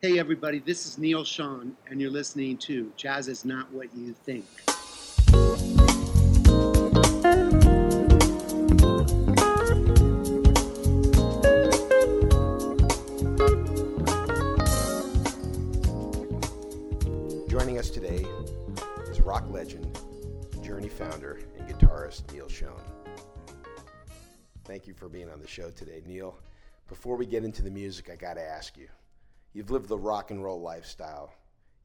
Hey, everybody, this is Neal Schon, and you're listening to Jazz is Not What You Think. Joining us today is rock legend, Journey founder, and guitarist Neal Schon. Thank you for being on the show today, Neal. Before we get into the music, I got to ask you You've lived the rock and roll lifestyle.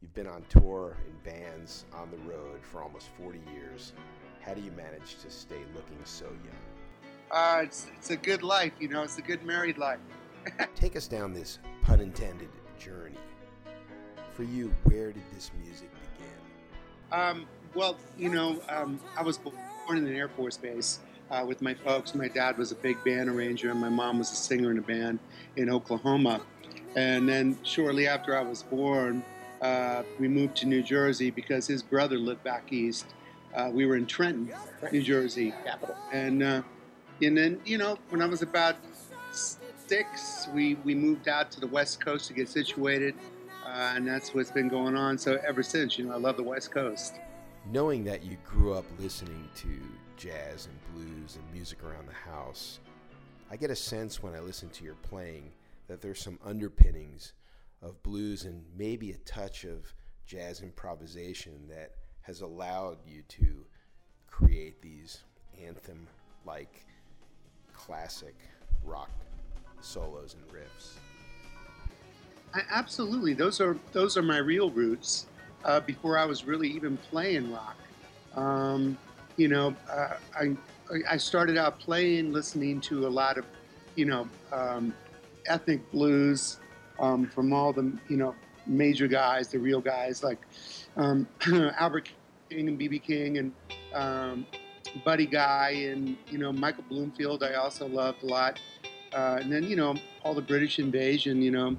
You've been on tour in bands on the road for almost 40 years. How do you manage to stay looking so young? Uh, it's, it's a good life, you know, it's a good married life. Take us down this pun intended journey. For you, where did this music begin? Um, well, you know, um, I was born in an Air Force base uh, with my folks. My dad was a big band arranger, and my mom was a singer in a band in Oklahoma. And then shortly after I was born, uh, we moved to New Jersey because his brother lived back east. Uh, we were in Trenton, New Jersey, capital. And uh, and then you know when I was about six, we we moved out to the West Coast to get situated, uh, and that's what's been going on. So ever since, you know, I love the West Coast. Knowing that you grew up listening to jazz and blues and music around the house, I get a sense when I listen to your playing that there's some underpinnings of blues and maybe a touch of jazz improvisation that has allowed you to create these anthem like classic rock solos and riffs. I, absolutely, those are those are my real roots. Uh, before I was really even playing rock, um, you know, uh, I I started out playing, listening to a lot of, you know, um, ethnic blues um, from all the you know major guys, the real guys like um, Albert King and BB King and um, Buddy Guy and you know Michael Bloomfield. I also loved a lot, uh, and then you know all the British invasion. You know.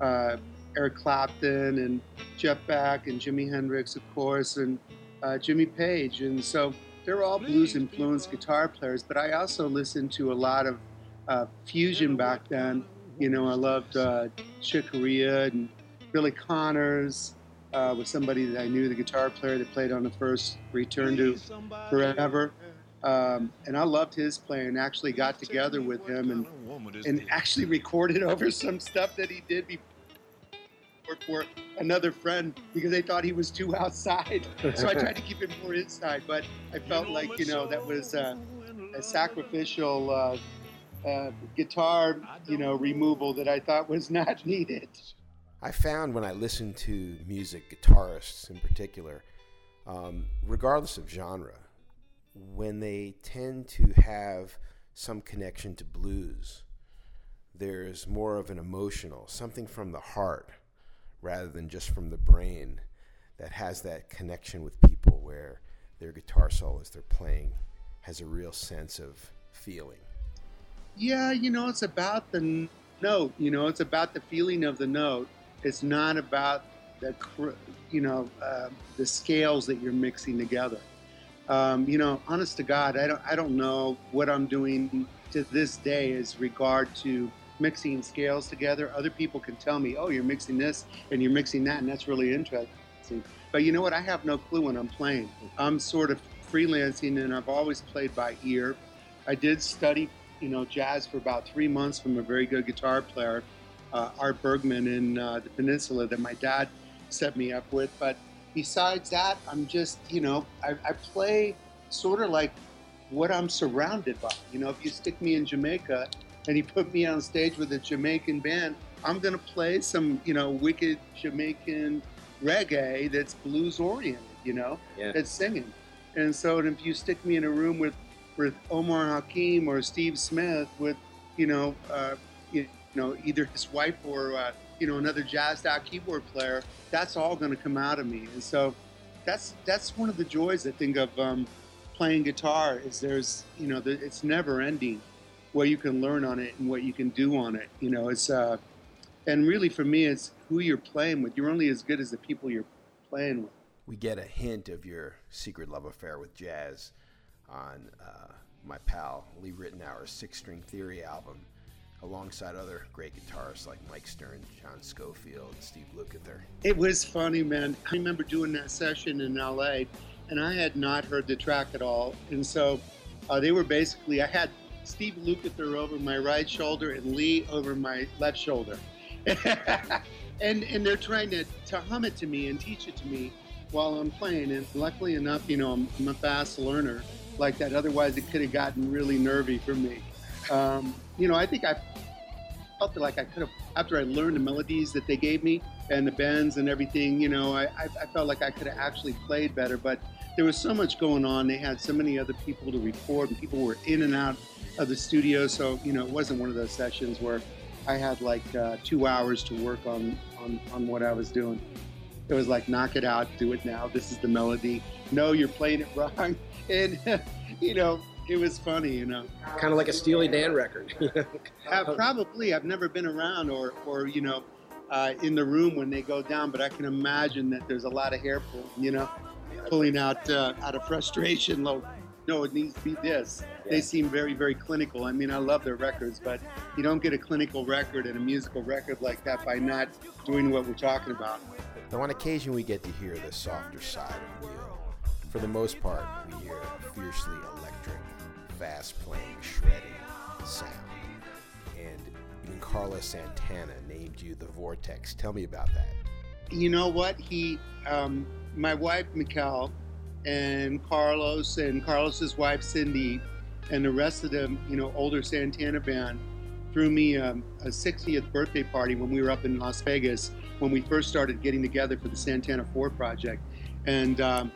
Uh, Eric Clapton and Jeff Beck and Jimi Hendrix, of course, and uh, Jimmy Page. And so they're all blues influenced guitar players, but I also listened to a lot of uh, fusion back then you know, I loved uh, Chick Corea and Billy Connors uh, was somebody that I knew, the guitar player that played on the first Return to Forever. Um, and I loved his playing. Actually, got together with him and and actually recorded over some stuff that he did before for another friend because they thought he was too outside. So I tried to keep him more inside. But I felt like you know that was uh, a sacrificial uh, uh, guitar, you know, removal that I thought was not needed. I found when I listen to music, guitarists in particular, um, regardless of genre, when they tend to have some connection to blues, there's more of an emotional, something from the heart rather than just from the brain that has that connection with people where their guitar solo as they're playing has a real sense of feeling. Yeah, you know, it's about the note. You know, it's about the feeling of the note. It's not about the, you know, uh, the scales that you're mixing together. Um, you know, honest to God, I don't, I don't know what I'm doing to this day as regard to mixing scales together. Other people can tell me, oh, you're mixing this and you're mixing that, and that's really interesting. But you know what? I have no clue when I'm playing. I'm sort of freelancing, and I've always played by ear. I did study you know jazz for about three months from a very good guitar player, uh, Art Bergman in uh, the Peninsula that my dad set me up with. But besides that, I'm just you know I, I play sort of like what I'm surrounded by. You know, if you stick me in Jamaica and you put me on stage with a Jamaican band, I'm gonna play some you know wicked Jamaican reggae that's blues oriented. You know, yeah. that's singing. And so, if you stick me in a room with with Omar Hakim or Steve Smith with, you know, uh, you know, either his wife or uh, you know another jazzed out keyboard player. That's all going to come out of me, and so that's that's one of the joys I think of um, playing guitar. Is there's you know the, it's never ending what you can learn on it and what you can do on it. You know, it's uh, and really for me, it's who you're playing with. You're only as good as the people you're playing with. We get a hint of your secret love affair with jazz on uh, my pal Lee Ritenour's Six String Theory album. alongside other great guitarists like Mike Stern, John Scofield, Steve Lukather. It was funny, man. I remember doing that session in LA, and I had not heard the track at all. And so uh, they were basically, I had Steve Lukather over my right shoulder and Lee over my left shoulder. and and they're trying to, to hum it to me and teach it to me while I'm playing. And luckily enough, you know, I'm, I'm a fast learner like that. Otherwise, it could have gotten really nervy for me. Um, you know, I think I felt like I could have, after I learned the melodies that they gave me and the bends and everything, you know, I, I, I felt like I could have actually played better. But there was so much going on. They had so many other people to record, and people were in and out of the studio. So, you know, it wasn't one of those sessions where I had like uh, two hours to work on, on, on what I was doing. It was like, knock it out, do it now. This is the melody. No, you're playing it wrong. And, you know, it was funny, you know. Kind of like a Steely Dan record. uh, probably. I've never been around or, or you know, uh, in the room when they go down, but I can imagine that there's a lot of hair pulling, you know, pulling out uh, out of frustration. Like, no, it needs to be this. Yeah. They seem very, very clinical. I mean, I love their records, but you don't get a clinical record and a musical record like that by not doing what we're talking about. Though on occasion we get to hear the softer side of Neal. For the most part, we hear a fiercely electric, fast playing, shredding sound. And even Carlos Santana named you the Vortex. Tell me about that. You know what? He, um, my wife, Michaele, and Carlos and Carlos's wife, Cindy, and the rest of the, you know, older Santana band threw me um, a 60th birthday party when we were up in Las Vegas when we first started getting together for the Santana 4 project. And, um,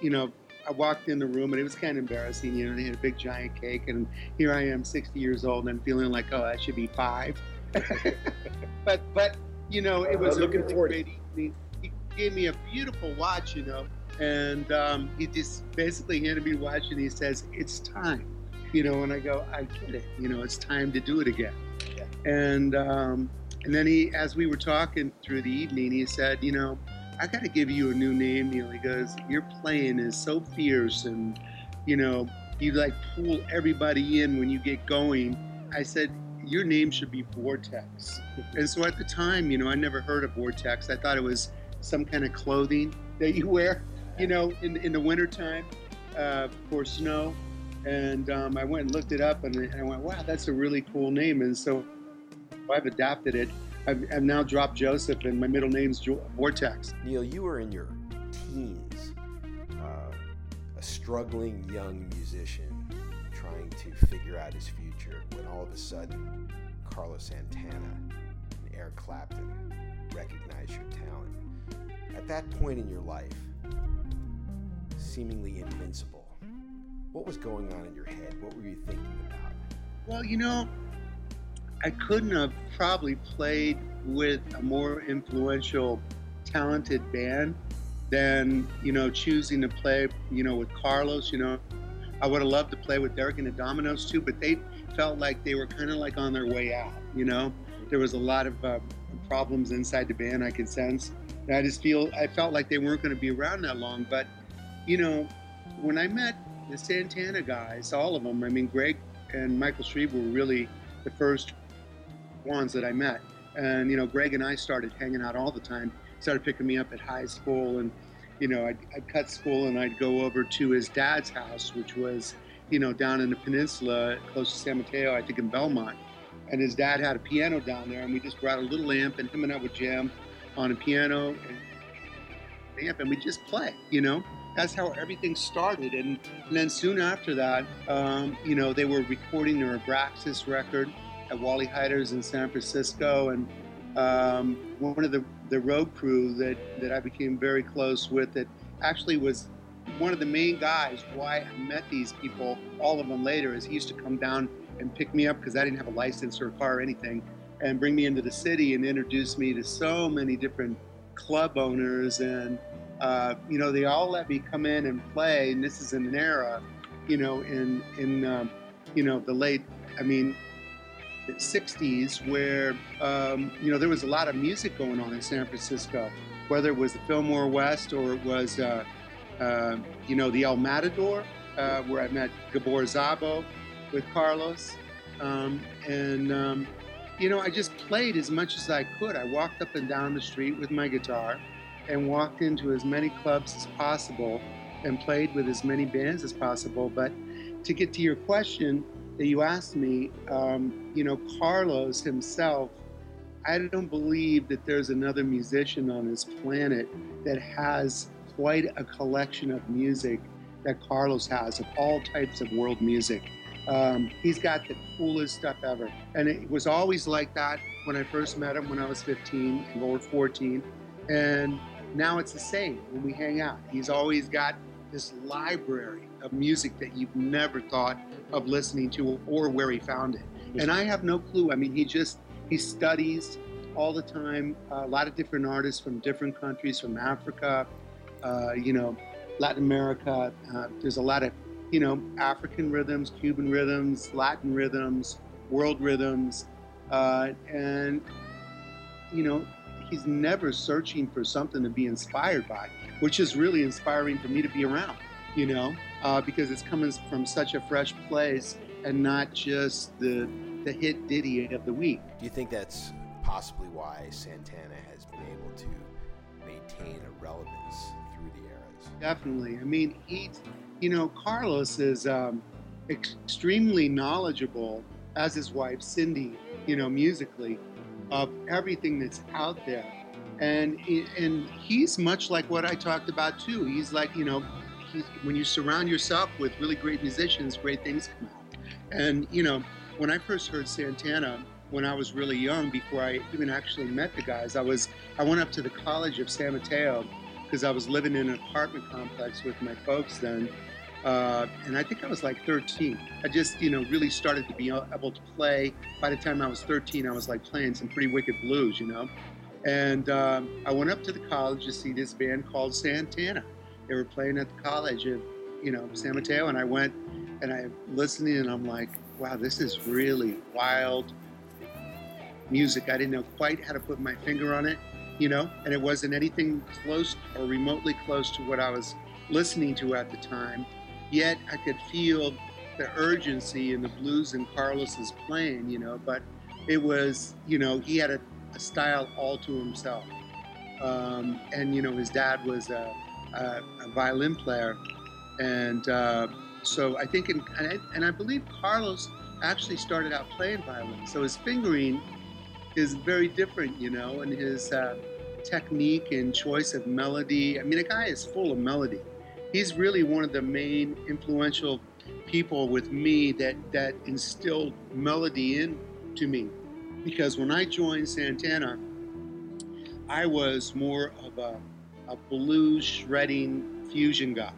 you know, I walked in the room and it was kind of embarrassing. You know, they had a big giant cake, and here I am, 60 years old, and I'm feeling like, oh, I should be five. but, but you know, it was uh, looking really forward. great evening. He gave me a beautiful watch, you know, and um, he just basically handed me a watch, and he says, "It's time," you know, and I go, "I get it. You know, it's time to do it again." Yeah. And um, and then he, as we were talking through the evening, he said, "You know." I got to give you a new name, Neal. He goes, Your playing is so fierce and, you know, you like pull everybody in when you get going. I said, Your name should be Vortex. and so at the time, you know, I never heard of Vortex. I thought it was some kind of clothing that you wear, you know, in, in the wintertime uh, for snow. And um, I went and looked it up and I went, wow, that's a really cool name. And so I've adapted it I've, I've now dropped Joseph, and my middle name's Vortex. Neal, you were in your teens, uh, a struggling young musician trying to figure out his future when all of a sudden Carlos Santana and Eric Clapton recognize your talent. At that point in your life, seemingly invincible, what was going on in your head? What were you thinking about? Well, you know, I couldn't have probably played with a more influential, talented band than you know choosing to play you know with Carlos. You know, I would have loved to play with Derek and the Dominos too, but they felt like they were kind of like on their way out. You know, there was a lot of uh, problems inside the band I could sense. And I just feel I felt like they weren't going to be around that long. But you know, when I met the Santana guys, all of them, I mean, Greg and Michael Shrieve were really the first ones that I met. And, you know, Greg and I started hanging out all the time. Started picking me up at high school. And, you know, I'd, I'd cut school and I'd go over to his dad's house, which was, you know, down in the peninsula close to San Mateo, I think in Belmont. And his dad had a piano down there. And we just brought a little amp and him and I would jam on a piano and amp and we just play, you know that's how everything started. And, and then soon after that, um, you know, they were recording their Abraxas record, at Wally Heider's in San Francisco, and um, one of the, the road crew that, that I became very close with that actually was one of the main guys why I met these people, all of them later, is he used to come down and pick me up because I didn't have a license or a car or anything, and bring me into the city and introduce me to so many different club owners. And, uh, you know, they all let me come in and play. And this is an era, you know, in, in um, you know, the late, I mean, 60s where um, you know there was a lot of music going on in San Francisco, whether it was the Fillmore West or it was uh, uh, you know the El Matador, uh, where I met Gabor Szabo with Carlos, um, and um, you know, I just played as much as I could. I walked up and down the street with my guitar and walked into as many clubs as possible and played with as many bands as possible. But to get to your question that you asked me, um, you know, Carlos himself, I don't believe that there's another musician on this planet that has quite a collection of music that Carlos has of all types of world music. Um, he's got the coolest stuff ever. And it was always like that when I first met him when I was 15 or 14. And now it's the same when we hang out. He's always got this library of music that you've never thought of listening to or where he found it. And I have no clue. I mean, he just, he studies all the time, a lot of different artists from different countries, from Africa, uh, you know, Latin America. Uh, there's a lot of, you know, African rhythms, Cuban rhythms, Latin rhythms, world rhythms. Uh, and, you know, he's never searching for something to be inspired by, which is really inspiring for me to be around, you know, uh, because it's coming from such a fresh place and not just the the hit ditty of the week. Do you think that's possibly why Santana has been able to maintain a relevance through the eras? Definitely. I mean, he, you know, Carlos is um, extremely knowledgeable, as his wife Cindy, you know, musically, of everything that's out there. And and he's much like what I talked about too. He's like, you know, when you surround yourself with really great musicians, great things come out. And you know, when I first heard Santana, when I was really young, before I even actually met the guys, I was I went up to the College of San Mateo because I was living in an apartment complex with my folks then, uh, and I think I was like 13. I just you know really started to be able to play. By the time I was 13, I was like playing some pretty wicked blues, you know. And um, I went up to the college to see this band called Santana. They were playing at the college of you know San Mateo, and I went and I'm listening, and I'm like, wow, this is really wild music. I didn't know quite how to put my finger on it, you know, and it wasn't anything close or remotely close to what I was listening to at the time. Yet I could feel the urgency in the blues and Carlos's playing, you know, but it was, you know, he had a, a style all to himself. Um, and, you know, his dad was a, a, a violin player. And uh, so I think, in, and, I, and I believe Carlos actually started out playing violin. So his fingering is very different, you know, and his uh, technique and choice of melody. I mean, a guy is full of melody. He's really one of the main influential people with me that that instilled melody into me. Because when I joined Santana, I was more of a, a blues shredding fusion guy,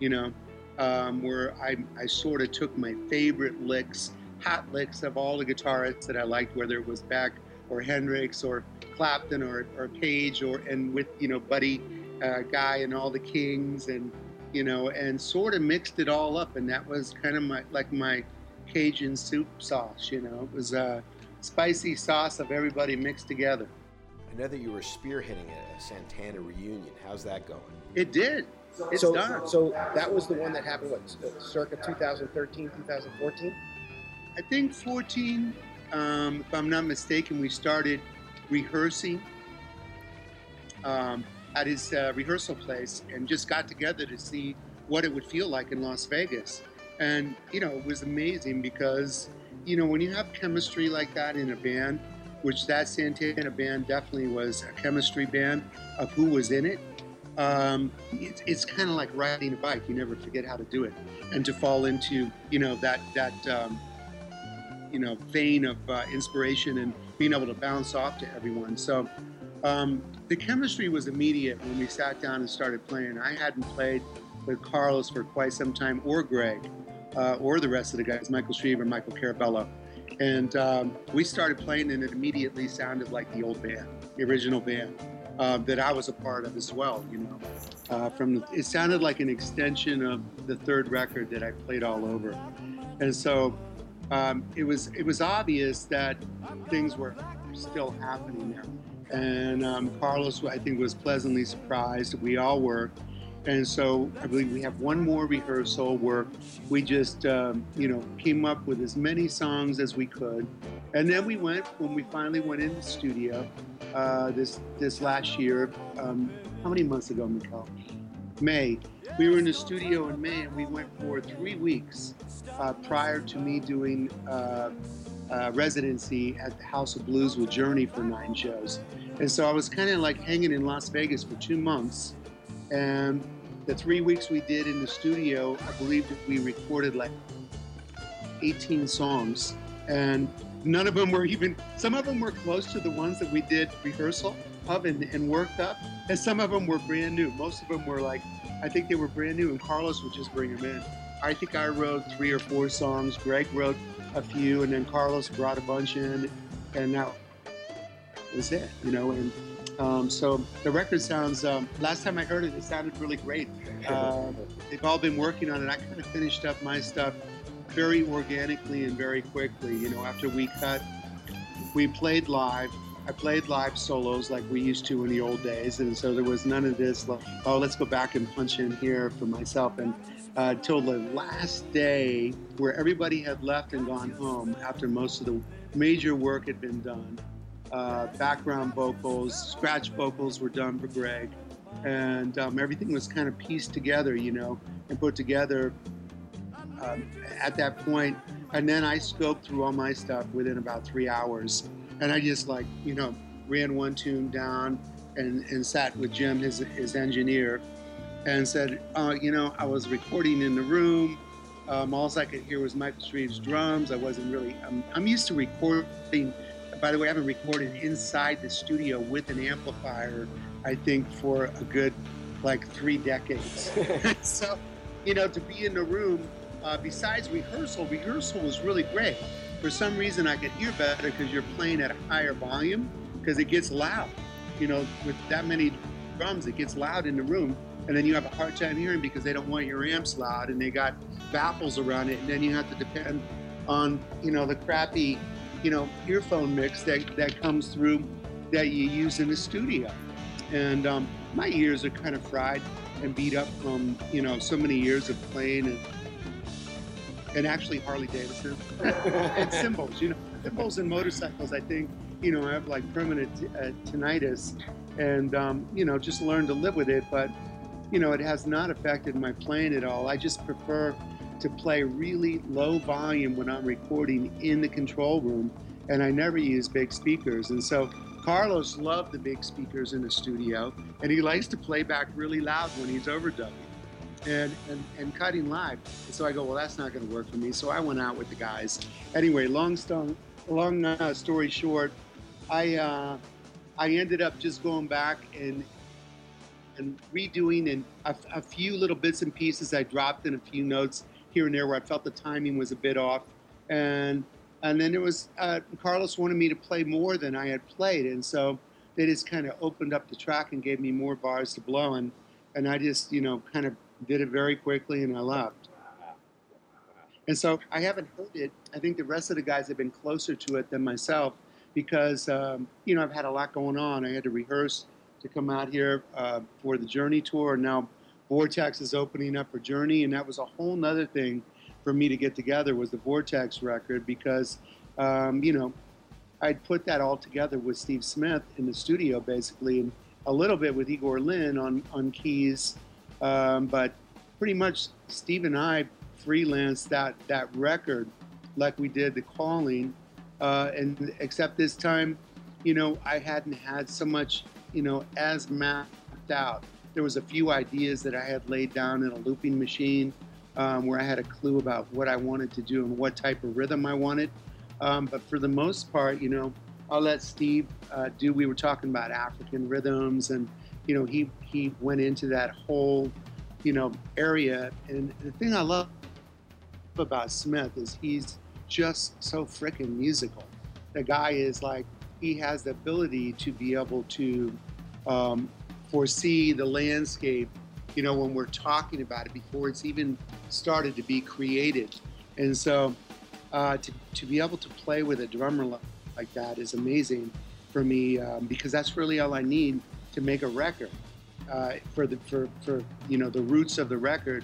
you know, um, where I, I sort of took my favorite licks hot licks of all the guitarists that I liked, whether it was Beck or Hendrix or Clapton or, or Page or and with you know Buddy uh, Guy and all the Kings and you know and sort of mixed it all up and that was kind of my like my Cajun soup sauce. You know, it was a spicy sauce of everybody mixed together. I know that you were spearheading a Santana reunion. How's that going? It did. It's so, done. so that was the one that happened, what, circa 2013, 2014? I think 14, um, if I'm not mistaken, we started rehearsing um, at his uh, rehearsal place and just got together to see what it would feel like in Las Vegas. And, you know, it was amazing because, you know, when you have chemistry like that in a band, which that Santana band definitely was a chemistry band of who was in it, um, it, it's kind of like riding a bike. You never forget how to do it. And to fall into, you know, that, that, um, you know vein of uh, inspiration and being able to bounce off to everyone. So um, the chemistry was immediate when we sat down and started playing. I hadn't played with Carlos for quite some time, or Greg, uh, or the rest of the guys, Michael Shrieve and Michael Carabello. And um, we started playing, and it immediately sounded like the old band, the original band uh, that I was a part of as well. You know, uh, from the, it sounded like an extension of the third record that I played all over. And so um, it was it was obvious that things were still happening there. And um, Carlos, I think, was pleasantly surprised. We all were. And so I believe we have one more rehearsal where we just, um, you know, came up with as many songs as we could And then we went when we finally went in the studio uh, this this last year. Um, how many months ago, Michaele? May. We were in the studio in May, and we went for three weeks uh, prior to me doing uh, uh, residency at the House of Blues with Journey for nine shows. And so I was kind of like hanging in Las Vegas for two months. And the three weeks we did in the studio, I believe we recorded like 18 songs. And none of them were even, some of them were close to the ones that we did rehearsal of and, and worked up. And some of them were brand new. Most of them were like, I think they were brand new, and Carlos would just bring them in. I think I wrote three or four songs. Greg wrote a few, and then Carlos brought a bunch in, and that was it, you know. And um, so the record sounds. Um, last time I heard it, it sounded really great. Uh, they've all been working on it. I kind of finished up my stuff very organically and very quickly. You know, after we cut, we played live. I played live solos like we used to in the old days, and so there was none of this. Like, oh, let's go back and punch in here for myself. And uh, till the last day where everybody had left and gone home after most of the major work had been done. Uh, background vocals, scratch vocals were done for Greg, and um, everything was kind of pieced together, you know, and put together um, at that point. And then I scoped through all my stuff within about three hours, and I just like, you know, ran one tune down and, and sat with Jim, his, his engineer, and said, uh, you know, I was recording in the room. Um, all I could hear was Michael Shrieve's drums. I wasn't really, I'm, I'm used to recording. By the way, I haven't recorded inside the studio with an amplifier, I think, for a good like three decades. so, you know, to be in the room, uh, besides rehearsal, rehearsal was really great. For some reason, I could hear better because you're playing at a higher volume because it gets loud. You know, with that many drums, it gets loud in the room and then you have a hard time hearing because they don't want your amps loud and they got baffles around it and then you have to depend on you know the crappy you know earphone mix that, that comes through that you use in the studio. And um, my ears are kind of fried and beat up from you know so many years of playing and and actually Harley Davidson. And cymbals you know cymbals and motorcycles I think you know I have like permanent uh, tinnitus. And um, you know just learn to live with it but you know, it has not affected my playing at all. I just prefer to play really low volume when I'm recording in the control room, and I never use big speakers. And so Carlos loved the big speakers in the studio, and he likes to play back really loud when he's overdubbing and, and, and cutting live. And so I go, well, that's not going to work for me. So I went out with the guys. Anyway, long, stone, long uh, story short, I, uh, I ended up just going back and, and redoing and a, a, few little bits and pieces I dropped in a few notes here and there where I felt the timing was a bit off. And and then there was uh, Carlos wanted me to play more than I had played, and so they just kind of opened up the track and gave me more bars to blow, and and I just you know kind of did it very quickly and I left. And so I haven't heard it. I think the rest of the guys have been closer to it than myself because um, you know I've had a lot going on. I had to rehearse to come out here uh, for the Journey tour. And now Vortex is opening up for Journey, and that was a whole nother thing for me to get together was the Vortex record because, um, you know, I'd put that all together with Steve Smith in the studio basically, and a little bit with Igor Len on on keys, um, but pretty much Steve and I freelanced that that record like we did the Calling, uh, and except this time, you know, I hadn't had so much you know, as mapped out. There was a few ideas that I had laid down in a looping machine um, where I had a clue about what I wanted to do and what type of rhythm I wanted. Um, but for the most part, you know, I'll let Steve uh, do. We were talking about African rhythms, and you know, he he went into that whole, you know, area. And the thing I love about Smith is he's just so freaking musical. The guy is like he has the ability to be able to um, foresee the landscape, you know, when we're talking about it before it's even started to be created. And so uh, to, to be able to play with a drummer like that is amazing for me um, because that's really all I need to make a record. Uh, for the for, for you know the roots of the record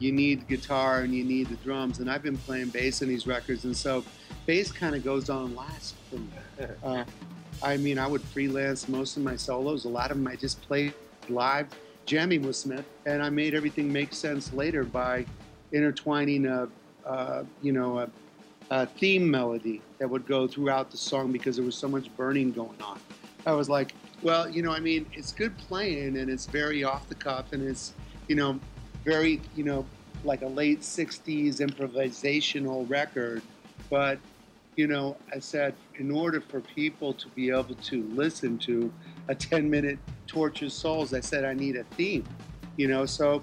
you need guitar and you need the drums. And I've been playing bass in these records, and so bass kind of goes on last for me. Uh, I mean, I would freelance most of my solos. A lot of them I just played live, jamming with Smith, and I made everything make sense later by intertwining a, you know, a, a theme melody that would go throughout the song because there was so much burning going on. I was like, well, you know, I mean, it's good playing and it's very off the cuff and it's, you know, very, you know, like a late 60s improvisational record. But, you know, I said, in order for people to be able to listen to a 10 minute Tortured Souls, I said, I need a theme, you know. So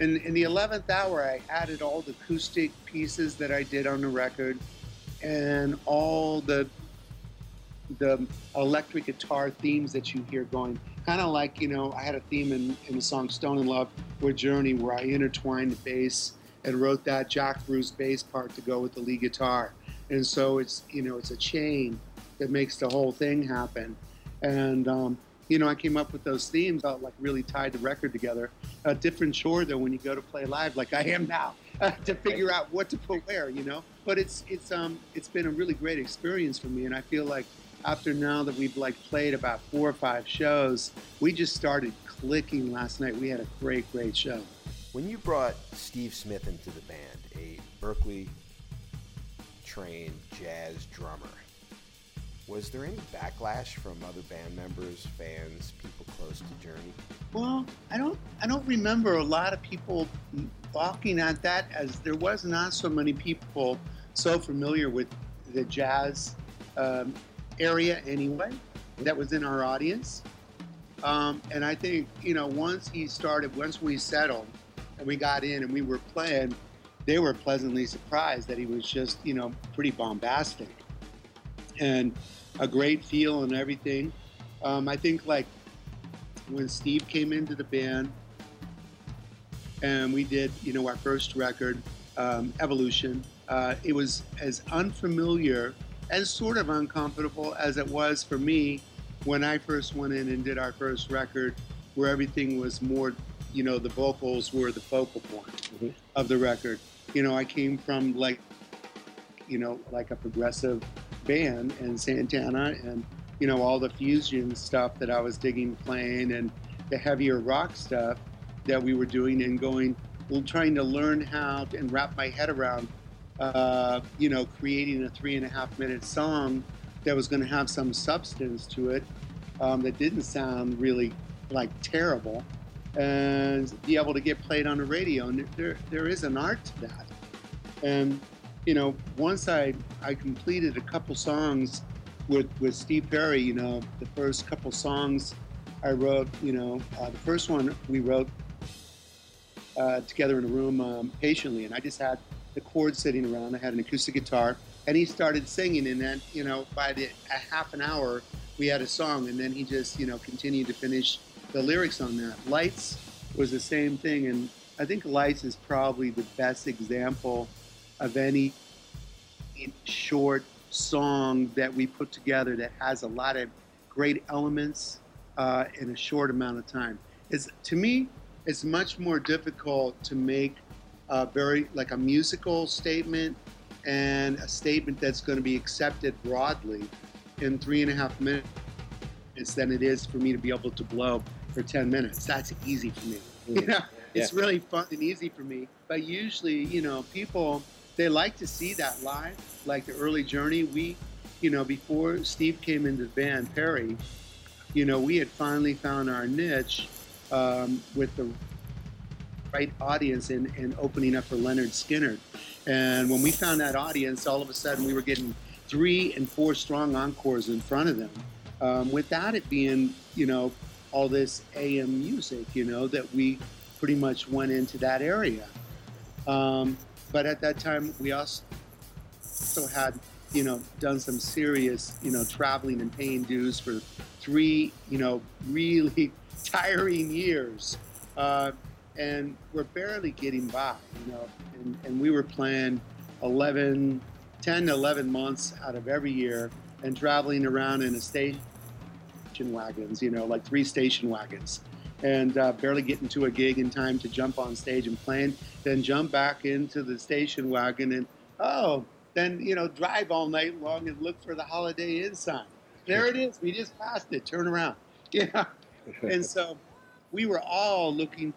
in, in the 11th hour, I added all the acoustic pieces that I did on the record and all the the electric guitar themes that you hear going kind of like you know i had a theme in, in the song stone in love with journey where i intertwined the bass and wrote that jack bruce bass part to go with the lead guitar and so it's you know it's a chain that makes the whole thing happen and um, you know i came up with those themes that like really tied the record together a different chore though when you go to play live like i am now to figure out what to put where you know but it's it's um it's been a really great experience for me and i feel like after now that we've like played about four or five shows, we just started clicking last night. We had a great, great show. When you brought Steve Smith into the band, a Berklee trained jazz drummer, was there any backlash from other band members, fans, people close to Journey? Well, I don't I don't remember a lot of people balking at that as there was not so many people so familiar with the jazz um, area anyway that was in our audience. Um, and I think, you know, once he started, once we settled and we got in and we were playing, they were pleasantly surprised that he was just, you know, pretty bombastic and a great feel and everything. Um, I think, like, when Steve came into the band and we did, you know, our first record, um, Evolution, uh, it was as unfamiliar and sort of uncomfortable as it was for me when I first went in and did our first record, where everything was more, you know, the vocals were the focal point mm-hmm. of the record. You know, I came from like, you know, like a progressive band and Santana and, you know, all the fusion stuff that I was digging playing and the heavier rock stuff that we were doing and going, well, trying to learn how to, and wrap my head around uh, you know, creating a three and a half minute song that was going to have some substance to it um, that didn't sound really like terrible and be able to get played on the radio. And there, there is an art to that. And, you know, once I, I completed a couple songs with, with Steve Perry, you know, the first couple songs I wrote, you know, uh, the first one we wrote uh, together in a room um, patiently. And I just had the chords sitting around. I had an acoustic guitar, and he started singing. And then, you know, by the a half an hour, we had a song. And then he just, you know, continued to finish the lyrics on that. Lights was the same thing, and I think Lights is probably the best example of any short song that we put together that has a lot of great elements uh, in a short amount of time. It's to me, it's much more difficult to make a very like a musical statement and a statement that's going to be accepted broadly in three and a half minutes than it is for me to be able to blow for 10 minutes. That's easy for me. Mm-hmm. You know, yeah. it's really fun and easy for me. But usually, you know, people, they like to see that live, like the early journey. We, you know, before Steve came into the band, Perry, you know, we had finally found our niche um, with the right audience and, in opening up for Lynyrd Skynyrd. And when we found that audience, all of a sudden we were getting three and four strong encores in front of them um, without it being, you know, all this AM music, you know, that we pretty much went into that area. Um, but at that time, we also had, you know, done some serious, you know, traveling and paying dues for three, you know, really tiring years. Uh, and we're barely getting by, you know. And, and we were playing 11, 10 to 11 months out of every year and traveling around in a station wagons, you know, like three station wagons. and uh, barely getting to a gig in time to jump on stage and playing, then jump back into the station wagon and oh, then you know drive all night long and look for the Holiday Inn sign. There it is. We just passed it. Turn around. Yeah. and so we were all looking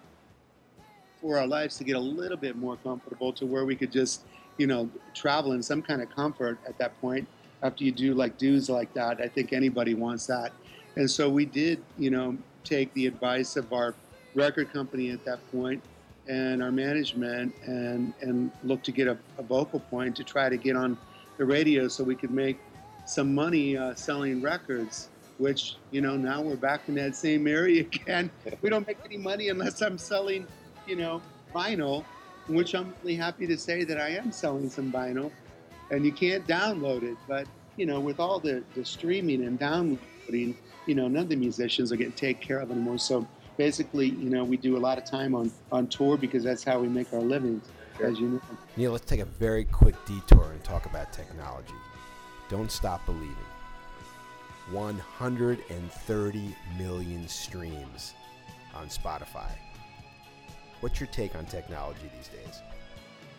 for our lives to get a little bit more comfortable to where we could just, you know, travel in some kind of comfort at that point. After you do like dues like that, I think anybody wants that. And so we did, you know, take the advice of our record company at that point and our management and and look to get a, a vocal point to try to get on the radio so we could make some money uh, selling records which you know now we're back in that same area again. We don't make any money unless i'm selling you know vinyl which i'm really happy to say that i am selling some vinyl. And you can't download it but you know with all the, the streaming and downloading you know none of the musicians are getting taken care of anymore so basically you know we do a lot of time on on tour because that's how we make our living Sure. as you know Neal, let's take a very quick detour and talk about technology. Don't stop believing. 130 million streams on Spotify. What's your take on technology these days?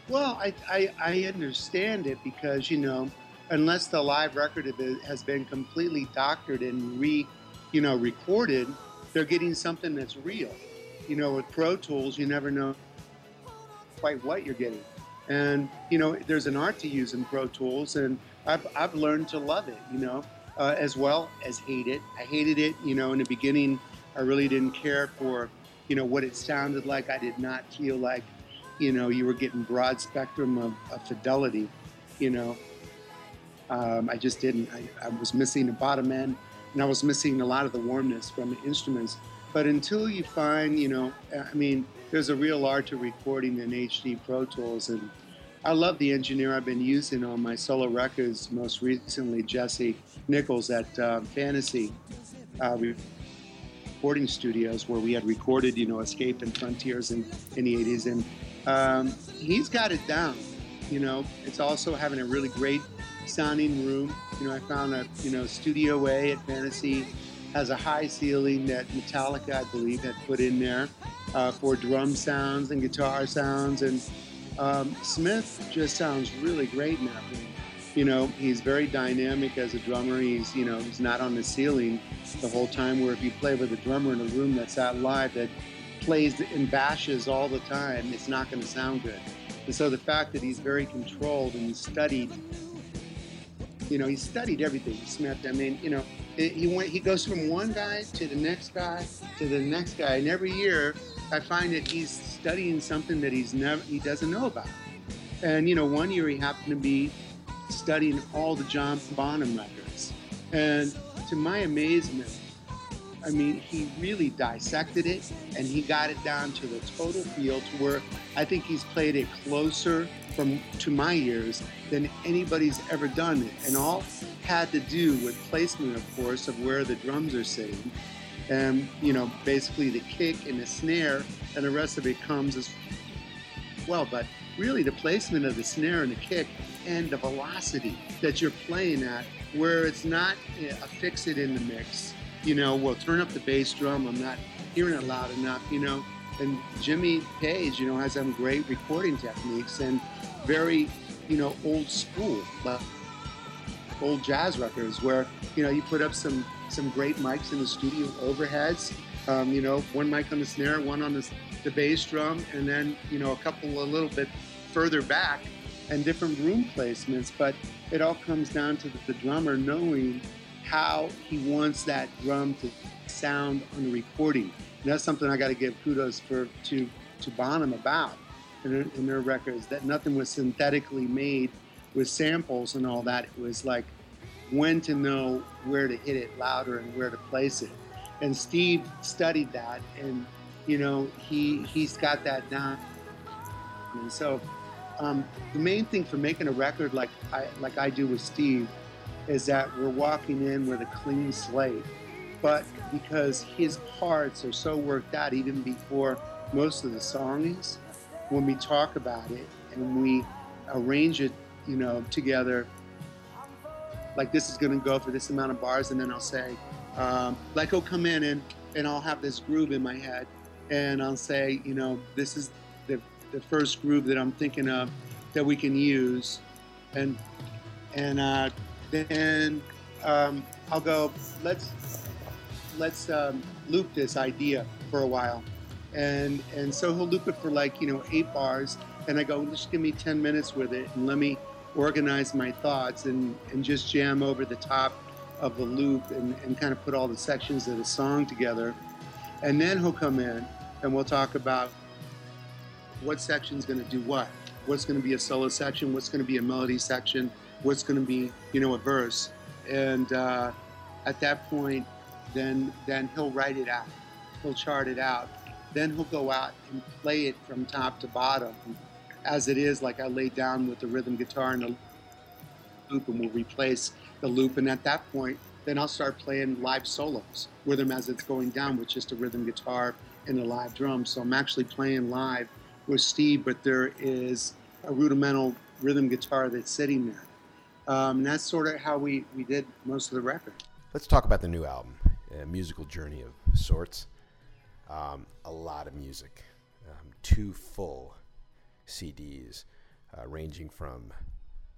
Well, I, I, I understand it because, you know, unless the live record has been completely doctored and re, you know, recorded, they're getting something that's real. You know, with Pro Tools, you never know quite what you're getting. And, you know, there's an art to use in Pro Tools, and I've, I've learned to love it, you know, uh, as well as hate it. I hated it, you know, in the beginning, I really didn't care for, you know, what it sounded like. I did not feel like you know, you were getting broad spectrum of, of fidelity, you know. Um, I just didn't. I, I was missing the bottom end, and I was missing a lot of the warmness from the instruments. But until you find, you know, I mean, there's a real art to recording in HD Pro Tools, and I love the engineer I've been using on my solo records. Most recently, Jesse Nichols at uh, Fantasy uh, recording studios, where we had recorded, you know, Escape and Frontiers in, in the 80s, and um, he's got it down. You know, it's also having a really great sounding room. You know, I found a you know Studio A at Fantasy has a high ceiling that Metallica, I believe, had put in there uh, for drum sounds and guitar sounds. And um, Smith just sounds really great in that room. You know, he's very dynamic as a drummer. He's you know he's not on the ceiling the whole time. Where if you play with a drummer in a room that's out live that plays and bashes all the time, it's not going to sound good. And so the fact that he's very controlled and studied, you know, he studied everything. Smith. I mean, you know, it, he went. He goes from one guy to the next guy to the next guy, and every year I find that he's studying something that he's never he doesn't know about. And you know, one year he happened to be studying all the John Bonham records, and to my amazement, I mean, he really dissected it and he got it down to the total feel to where I think he's played it closer from to my ears than anybody's ever done it. And all had to do with placement, of course, of where the drums are sitting. And, you know, basically the kick and the snare and the rest of it comes as well. But really the placement of the snare and the kick and the velocity that you're playing at where it's not a fix it in the mix you know, well, turn up the bass drum. I'm not hearing it loud enough, you know. And Jimmy Page, you know, has some great recording techniques and very, you know, old school, old jazz records where, you know, you put up some some great mics in the studio overheads. Um, you know, one mic on the snare, one on the, the bass drum, and then, you know, a couple a little bit further back and different room placements. But it all comes down to the, the drummer knowing how he wants that drum to sound on the recording. That's something I got to give kudos for to to Bonham about in, their- in their records that nothing was synthetically made with samples and all that. It was like when to know where to hit it louder and where to place it. And Steve studied that, and you know he he's got that down. And so um, the main thing for making a record like I like I do with Steve is that we're walking in with a clean slate. But because his parts are so worked out even before most of the songs, when we talk about it and we arrange it, you know, together, like this is going to go for this amount of bars, and then I'll say, um, like, he'll come in and and I'll have this groove in my head, and I'll say, you know, this is the the first groove that I'm thinking of that we can use, and and uh, then um, I'll go, let's let's um, loop this idea for a while, and and so he'll loop it for like you know eight bars, and I go, just give me ten minutes with it, and let me organize my thoughts and and just jam over the top of the loop and, and kind of put all the sections of the song together. And then he'll come in and we'll talk about what section's going to do what. What's going to be a solo section, what's going to be a melody section, what's going to be, you know, a verse. And uh, at that point, then then he'll write it out. He'll chart it out. Then he'll go out and play it from top to bottom, as it is, like I laid down with the rhythm guitar and the loop, and we'll replace the loop. And at that point, then I'll start playing live solos with him as it's going down with just a rhythm guitar and a live drum. So I'm actually playing live with Steve, but there is a rudimental rhythm guitar that's sitting there. Um, and that's sort of how we, we did most of the record. Let's talk about the new album, a musical journey of sorts. Um, a lot of music, um, two full CDs, uh, ranging from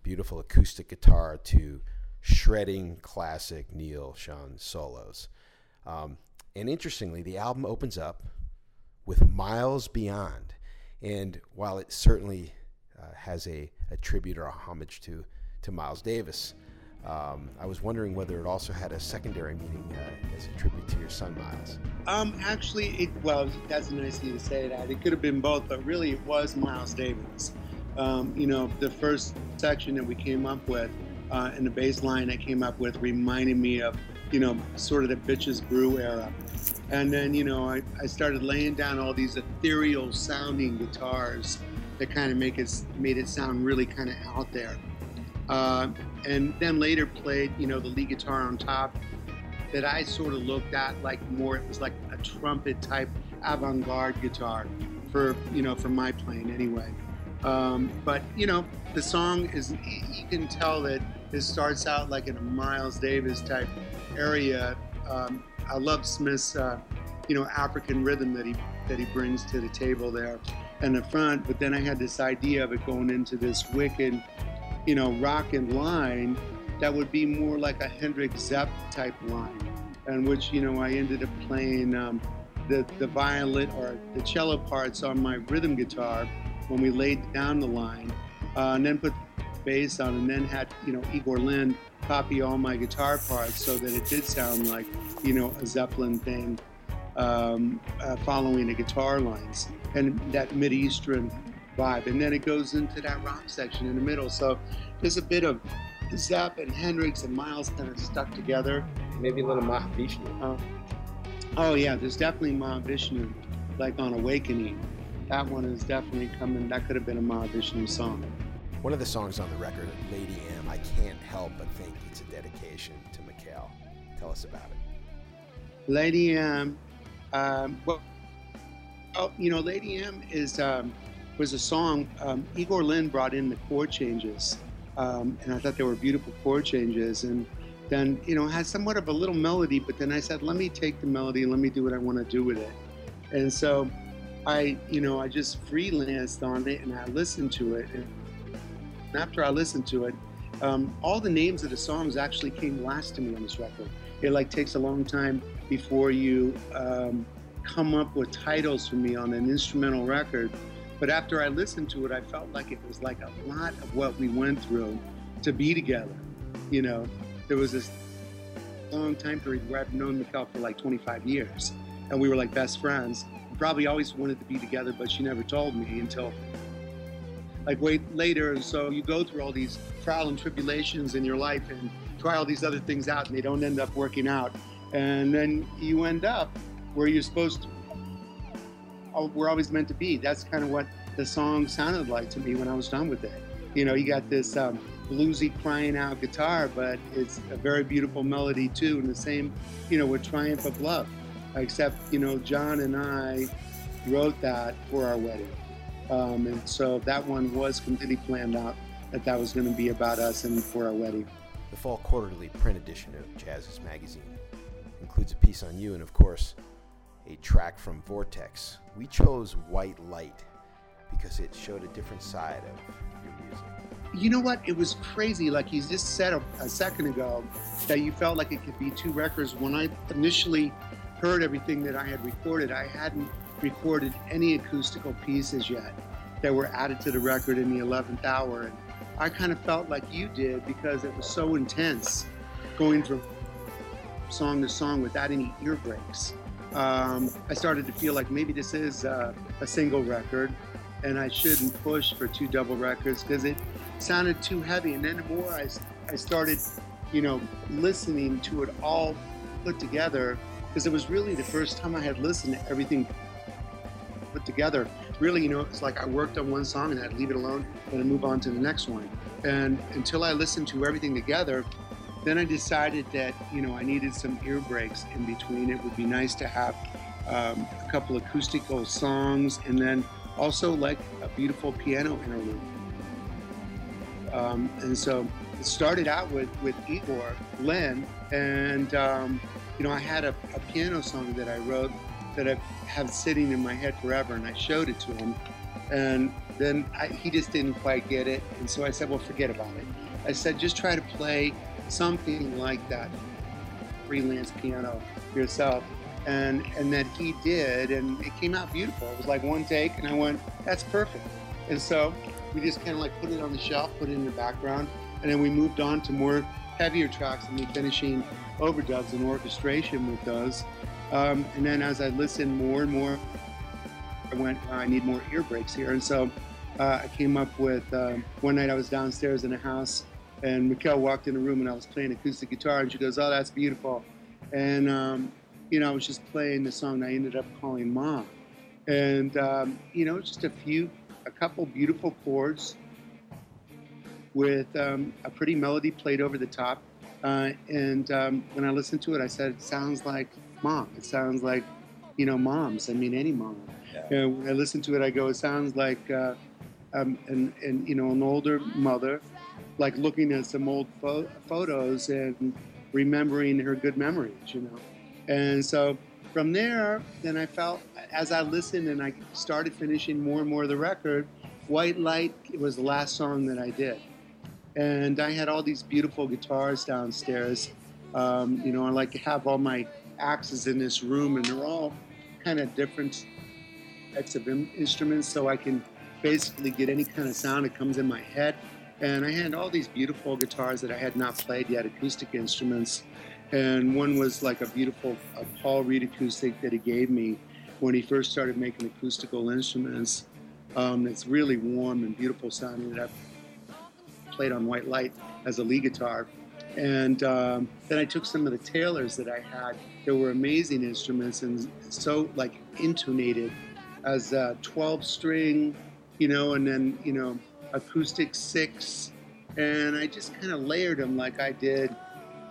beautiful acoustic guitar to shredding classic Neal Schon solos. Um, and interestingly, the album opens up with Miles Beyond. And while it certainly uh, has a, a, tribute or a homage to, to Miles Davis, um, I was wondering whether it also had a secondary meaning uh, as a tribute to your son, Miles. Um, actually, it, well, that's a nice you to say that. It could have been both, but really it was Miles Davis. Um, you know, the first section that we came up with uh, and the bass line I came up with reminded me of, you know, sort of the Bitches Brew era. And then, you know, I, I started laying down all these ethereal sounding guitars that kind of make it made it sound really kind of out there. Uh, and then later played, you know, the lead guitar on top that I sort of looked at like more, it was like a trumpet type avant-garde guitar for, you know, for my playing anyway. Um, but, you know, the song is, you can tell that it starts out like in a Miles Davis type area. Um, I love Smith's, uh, you know, African rhythm that he that he brings to the table there in the front. But then I had this idea of it going into this wicked, you know, rock and line that would be more like a Hendrix Zepp type line, and which you know I ended up playing um, the the violin or the cello parts on my rhythm guitar when we laid down the line, uh, and then put bass on, and then had you know Igor Len copy all my guitar parts so that it did sound like you know a Zeppelin thing, um, uh, following the guitar lines. And that mid eastern vibe, and then it goes into that rock section in the middle. So there's a bit of Zepp and Hendrix and Miles kind of stuck together. Maybe a little Mahavishnu. Uh, oh yeah, there's definitely Mahavishnu, like on Awakening. That one is definitely coming. That could have been a Mahavishnu song. One of the songs on the record, Lady M, I can't help but think it's a dedication to Michaele. Tell us about it. Lady M, um, well, oh, you know, Lady M is um, was a song um, Igor Len brought in the chord changes, um, and I thought they were beautiful chord changes. And then, you know, had somewhat of a little melody, but then I said, let me take the melody and let me do what I want to do with it. And so, I, you know, I just freelanced on it and I listened to it. And, after I listened to it, um, all the names of the songs actually came last to me on this record. It like takes a long time before you um, come up with titles for me on an instrumental record. But after I listened to it, I felt like it was like a lot of what we went through to be together. You know, there was this long time period where I've known Michaele for like 25 years, and we were like best friends. Probably always wanted to be together, but she never told me until like wait later. And so you go through all these trial and tribulations in your life and try all these other things out, and they don't end up working out. And then you end up where you're supposed to. We're always meant to be. That's kind of what the song sounded like to me when I was done with it. You know, you got this um, bluesy crying out guitar, but it's a very beautiful melody too, and the same, you know, with Triumph of Love. Except, you know, John and I wrote that for our wedding. Um, and so that one was completely planned out that that was going to be about us and for our wedding. The fall quarterly print edition of Jazziz Magazine includes a piece on you and, of course, a track from Vortex. We chose White Light because it showed a different side of your music. You know what? It was crazy. Like you just said a, a second ago, that you felt like it could be two records. When I initially heard everything that I had recorded, I hadn't recorded any acoustical pieces yet that were added to the record in the 11th hour. And I kind of felt like you did because it was so intense going from song to song without any ear breaks. Um, I started to feel like maybe this is uh, a single record and I shouldn't push for two double records because it sounded too heavy. And then the more I, I started, you know, listening to it all put together, because it was really the first time I had listened to everything put together. Really, you know, it's like I worked on one song and I'd leave it alone and I'd move on to the next one. And until I listened to everything together, then I decided that, you know, I needed some ear breaks in between. It would be nice to have um, a couple acoustical songs and then also like a beautiful piano interlude. Um, and so it started out with, with Igor Len, and um, you know I had a, a, piano song that I wrote that I've sitting in my head forever, and I showed it to him, and then I, he just didn't quite get it, and so I said, well, forget about it. I said, just try to play something like that freelance piano yourself and and that he did, and it came out beautiful. It was like one take, and I went, "That's perfect." And so we just kind of like put it on the shelf, put it in the background, and then we moved on to more heavier tracks and me finishing overdubs and orchestration with those. Um, and then as I listened more and more, I went, I need more ear breaks here. And so uh, I came up with uh, one night I was downstairs in a house and Michaele walked in the room and I was playing acoustic guitar and she goes, Oh, that's beautiful. And um, you know, I was just playing the song I ended up calling Mom. And, um, you know, just a few, a couple beautiful chords with um, a pretty melody played over the top. Uh, and um, when I listened to it, I said, it sounds like mom. It sounds like, you know, moms. I mean, any mom. Yeah. And when I listened to it, I go, it sounds like uh, um, an, an, you know, an older mother, like looking at some old fo- photos and remembering her good memories, you know. And so from there, then I felt as I listened and I started finishing more and more of the record, White Light was the last song that I did. And I had all these beautiful guitars downstairs. Um, you know, I like to have all my axes in this room, and they're all kind of different types of instruments, so I can basically get any kind of sound that comes in my head. And I had all these beautiful guitars that I had not played yet, acoustic instruments and one was like a beautiful a Paul Reed acoustic that he gave me when he first started making acoustical instruments. Um, it's really warm and beautiful sounding that I've played on White Light as a lead guitar. And um, then I took some of the Taylors that I had. They were amazing instruments and so like intonated as a 12 string, you know, and then, you know, acoustic six. And I just kind of layered them like I did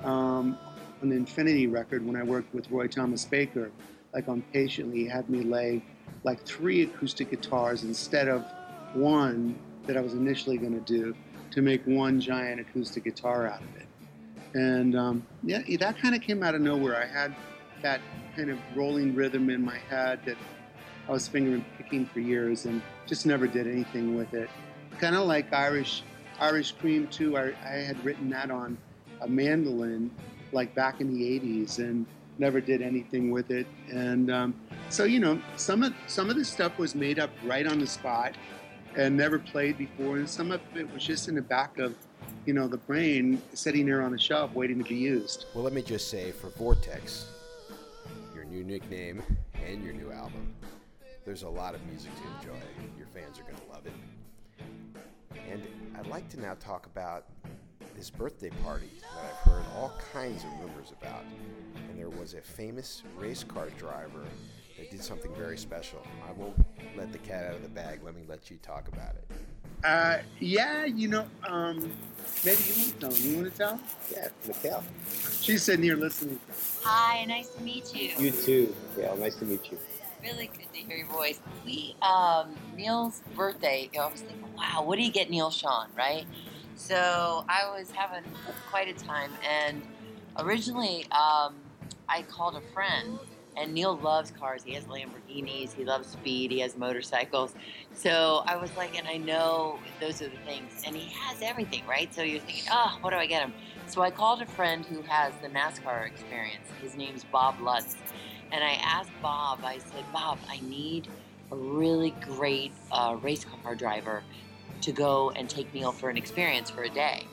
um, an Infinity record when I worked with Roy Thomas Baker. Like on Patiently, he had me lay like three acoustic guitars instead of one that I was initially going to do to make one giant acoustic guitar out of it. And um, yeah, that kind of came out of nowhere. I had that kind of rolling rhythm in my head that I was fingering picking for years and just never did anything with it. Kind of like Irish Irish Cream too. I, I had written that on a mandolin like back in the 80s and never did anything with it. And um, so, you know, some of some of the stuff was made up right on the spot and never played before, and some of it was just in the back of, you know, the brain sitting there on the shelf waiting to be used. Well, let me just say for Vortex, your new nickname and your new album, there's a lot of music to enjoy. Your fans are going to love it. And I'd like to now talk about this birthday party that I've heard all kinds of rumors about. And there was a famous race car driver that did something very special. I won't let the cat out of the bag. Let me let you talk about it. Uh, yeah, you know, um, maybe you want to tell him. You want to tell? Yeah, Michaele. She's sitting here listening. Hi, nice to meet you. You too. Yeah, nice to meet you. Really good to hear your voice. We, um, Neal's birthday, I was thinking, wow, what do you get Neal Schon, right? So I was having quite a time, and originally um, I called a friend, And Neal loves cars. He has Lamborghinis. He loves speed. He has motorcycles. So I was like, and I know those are the things. And he has everything, right? So you're thinking, oh, what do I get him? So I called a friend who has the NASCAR experience. His name's Bob Lutz. And I asked Bob, I said, Bob, I need a really great uh, race car driver to go and take Neal for an experience for a day,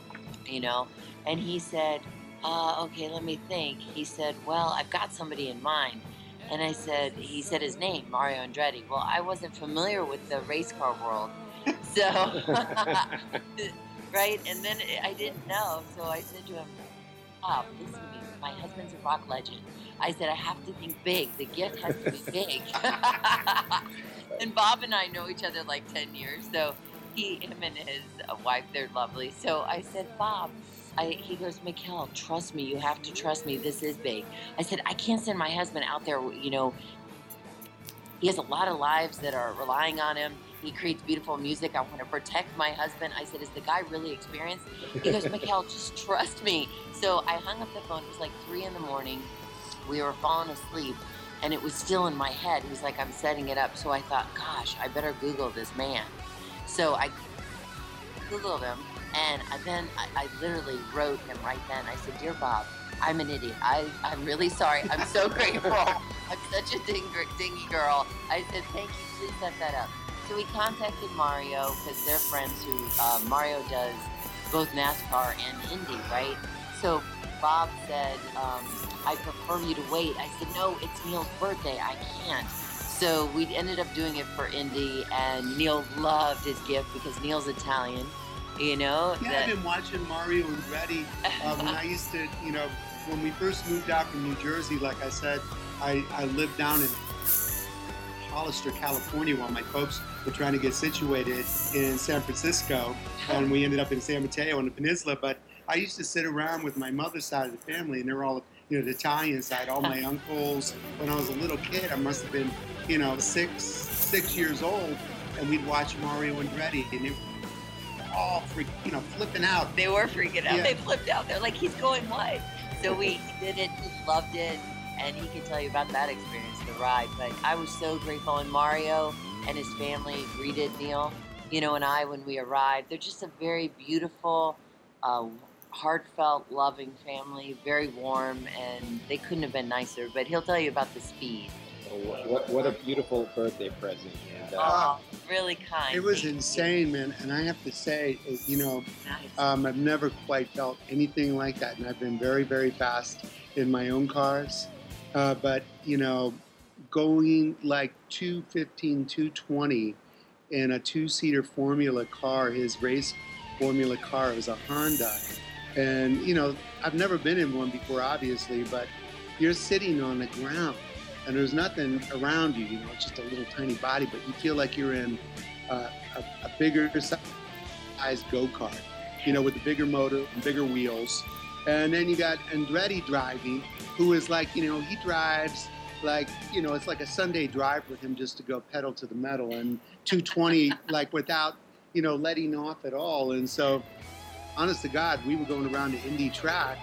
you know? And he said, uh, okay, let me think. He said, well, I've got somebody in mind. And I said, he said his name, Mario Andretti. Well, I wasn't familiar with the race car world. So, right? And then I didn't know. So I said to him, Bob, to me. My husband's a rock legend. I said, I have to think big. The gift has to be big. and Bob and I know each other like 10 years. So he, him and his uh, wife, they're lovely. So I said, Bob, I, he goes, Michaele, trust me. You have to trust me. This is big. I said, I can't send my husband out there. You know, he has a lot of lives that are relying on him. He creates beautiful music. I want to protect my husband. I said, Is the guy really experienced? He goes, Michaele, just trust me. So I hung up the phone. It was like three in the morning. We were falling asleep and it was still in my head. He's like, I'm setting it up. So I thought, gosh, I better Google this man. So I Googled him and then I, I literally wrote him right then. I said, Dear Bob, I'm an idiot. I, I'm really sorry. I'm so grateful. I'm such a ding, dingy girl. I said, Thank you. Please set that up. So we contacted Mario because they're friends who uh, Mario does both NASCAR and Indy, right? So Bob said, um, I prefer you to wait. I said, no, it's Neal's birthday. I can't. So we ended up doing it for Indy, and Neal loved his gift because Neal's Italian. You know. Yeah, that... I've been watching Mario Andretti uh, when I used to, you know, when we first moved out from New Jersey. Like I said, I, I lived down in Hollister, California, while my folks were trying to get situated in San Francisco, and we ended up in San Mateo on the peninsula. But I used to sit around with my mother's side of the family, and they were all, you know, the Italian side. All my uncles. When I was a little kid, I must have been, you know, six six years old, and we'd watch Mario Andretti, and it all freak, you know, flipping out. They were freaking out. Yeah. They flipped out. They're like, he's going what? So we did it. He loved it, and he can tell you about that experience, the ride. But I was so grateful, and Mario and his family greeted Neal, you know, and I when we arrived. They're just a very beautiful. Uh, heartfelt, loving family, very warm, and they couldn't have been nicer. But he'll tell you about the speed. what, what a beautiful birthday present. And, uh, oh, really kind. It was insane, man. And I have to say, you know, nice. um, I've never quite felt anything like that. And I've been very, very fast in my own cars. Uh, but, you know, going like 215, 220 in a two seater Formula car, his race Formula car, was a Honda and, you know, I've never been in one before, obviously, but you're sitting on the ground and there's nothing around you. You know, it's just a little tiny body, but you feel like you're in uh, a, a bigger size go kart, you know, with a bigger motor and bigger wheels. And then you got Andretti driving, who is like, you know, he drives like, you know, it's like a Sunday drive with him just to go pedal to the metal and 220, like without, you know, letting off at all. And so honest to God, we were going around the Indy track,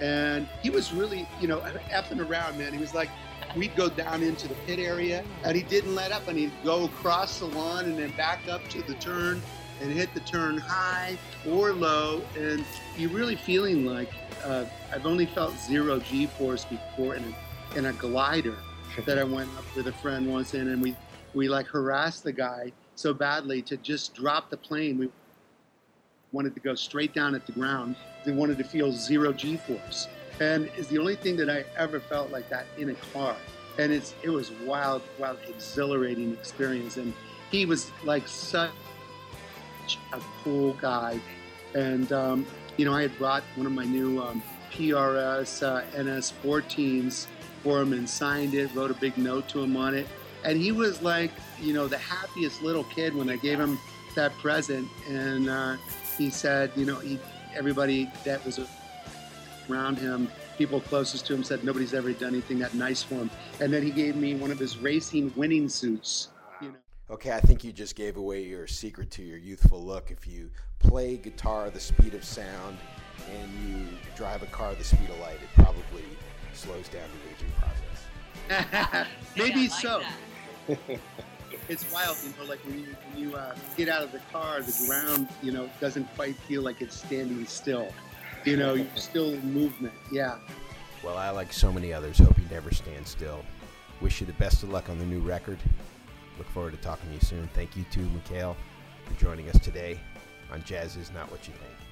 and he was really, you know, effing around, man. He was like, we'd go down into the pit area, and he didn't let up, and he'd go across the lawn and then back up to the turn and hit the turn high or low, and you're really feeling like uh, I've only felt zero G-force before in a, in a glider that I went up with a friend once in, and we we like harassed the guy so badly to just drop the plane. We wanted to go straight down at the ground. They wanted to feel zero G force. And it's the only thing that I ever felt like that in a car. And it's it was wild, wild, exhilarating experience. And he was like such a cool guy. And um, you know, I had brought one of my new um, PRS uh, NS14s for him and signed it, wrote a big note to him on it. And he was like, you know, the happiest little kid when I gave him that present. And uh, he said, you know, he, everybody that was around him, people closest to him, said nobody's ever done anything that nice for him. And then he gave me one of his racing winning suits. You know. Okay, I think you just gave away your secret to your youthful look. If you play guitar the speed of sound and you drive a car the speed of light, it probably slows down the aging process. Maybe Yeah, like so. It's wild, you know, like when you, when you uh, get out of the car, the ground, you know, doesn't quite feel like it's standing still. You know, you're still in movement. Yeah. Well, I, like so many others, hope you never stand still. Wish you the best of luck on the new record. Look forward to talking to you soon. Thank you to Michaele for joining us today on Jazz is Not What You Think.